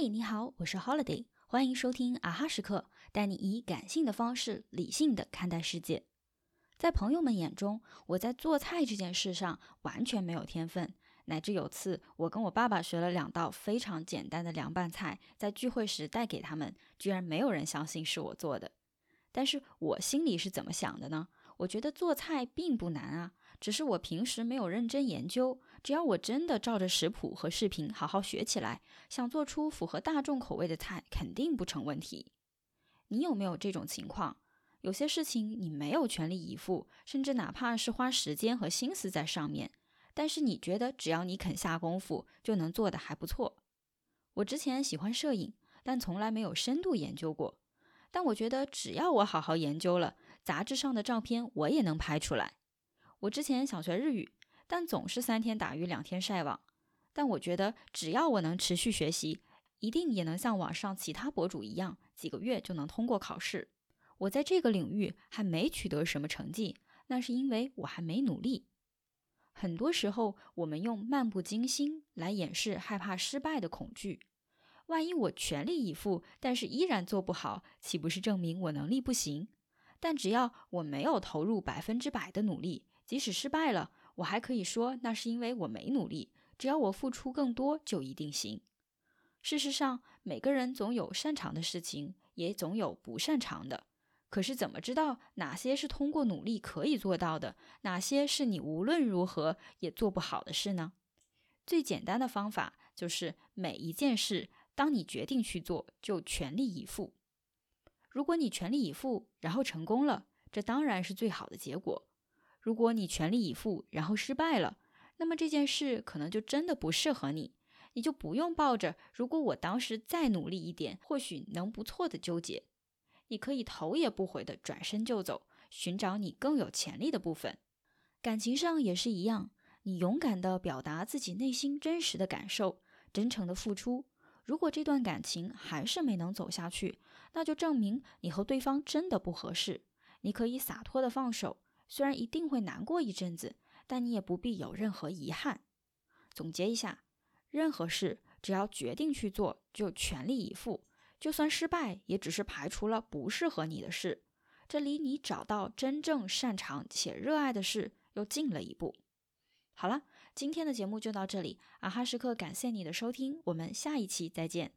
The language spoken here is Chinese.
嘿，你好，我是 Holiday，欢迎收听啊哈时刻，带你以感性的方式理性的看待世界。在朋友们眼中，我在做菜这件事上完全没有天分，乃至有次我跟我爸爸学了两道非常简单的凉拌菜，在聚会时带给他们，居然没有人相信是我做的。但是我心里是怎么想的呢？我觉得做菜并不难啊，只是我平时没有认真研究。只要我真的照着食谱和视频好好学起来，想做出符合大众口味的菜，肯定不成问题。你有没有这种情况？有些事情你没有全力以赴，甚至哪怕是花时间和心思在上面，但是你觉得只要你肯下功夫，就能做得还不错。我之前喜欢摄影，但从来没有深度研究过。但我觉得，只要我好好研究了，杂志上的照片我也能拍出来。我之前想学日语，但总是三天打鱼两天晒网。但我觉得，只要我能持续学习，一定也能像网上其他博主一样，几个月就能通过考试。我在这个领域还没取得什么成绩，那是因为我还没努力。很多时候，我们用漫不经心来掩饰害怕失败的恐惧。万一我全力以赴，但是依然做不好，岂不是证明我能力不行？但只要我没有投入百分之百的努力，即使失败了，我还可以说那是因为我没努力。只要我付出更多，就一定行。事实上，每个人总有擅长的事情，也总有不擅长的。可是怎么知道哪些是通过努力可以做到的，哪些是你无论如何也做不好的事呢？最简单的方法就是每一件事。当你决定去做，就全力以赴。如果你全力以赴，然后成功了，这当然是最好的结果。如果你全力以赴，然后失败了，那么这件事可能就真的不适合你，你就不用抱着“如果我当时再努力一点，或许能不错”的纠结。你可以头也不回的转身就走，寻找你更有潜力的部分。感情上也是一样，你勇敢的表达自己内心真实的感受，真诚的付出。如果这段感情还是没能走下去，那就证明你和对方真的不合适。你可以洒脱的放手，虽然一定会难过一阵子，但你也不必有任何遗憾。总结一下，任何事只要决定去做，就全力以赴，就算失败，也只是排除了不适合你的事，这离你找到真正擅长且热爱的事又近了一步。好了，今天的节目就到这里。啊哈时刻，感谢你的收听，我们下一期再见。